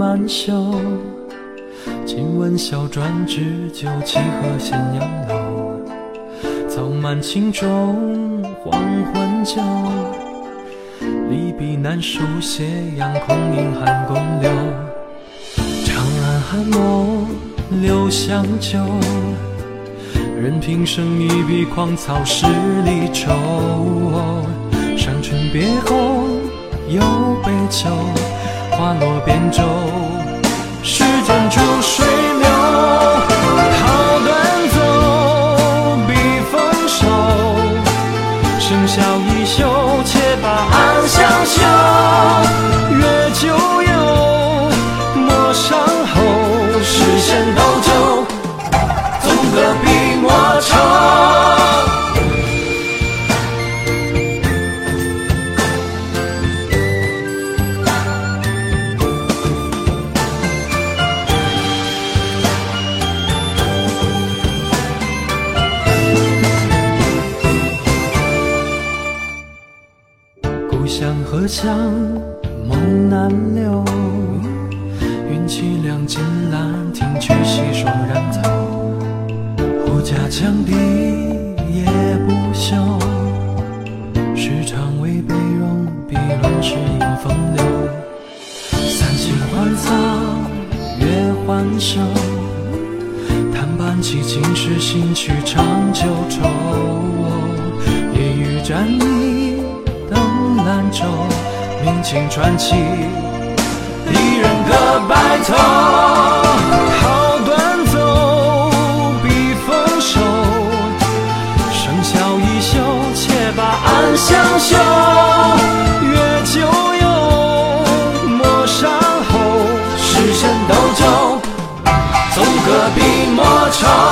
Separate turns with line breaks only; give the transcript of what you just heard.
满袖。今晚小转指酒，七和咸阳楼。草满青冢，黄昏酒。离笔难书，斜阳空影寒宫柳。长安寒墨留香久，任平生一笔狂草十里愁。伤春别后又杯酒，花落扁舟，时间逐水流。好端走，笔锋收，笙箫一袖，且把暗香嗅。月久故乡何乡梦难留，云凄凉尽兰亭曲细霜染头。胡家羌笛夜不休，时常为悲荣，碧落时迎风流。三星换草，月换寿，弹伴起尽是新曲长久愁。夜雨沾衣。兰州，明清传奇，一人的白头，好短走，比丰收，生肖一休，且把暗香嗅，月久游，莫伤喉，时辰斗酒，纵歌笔墨愁。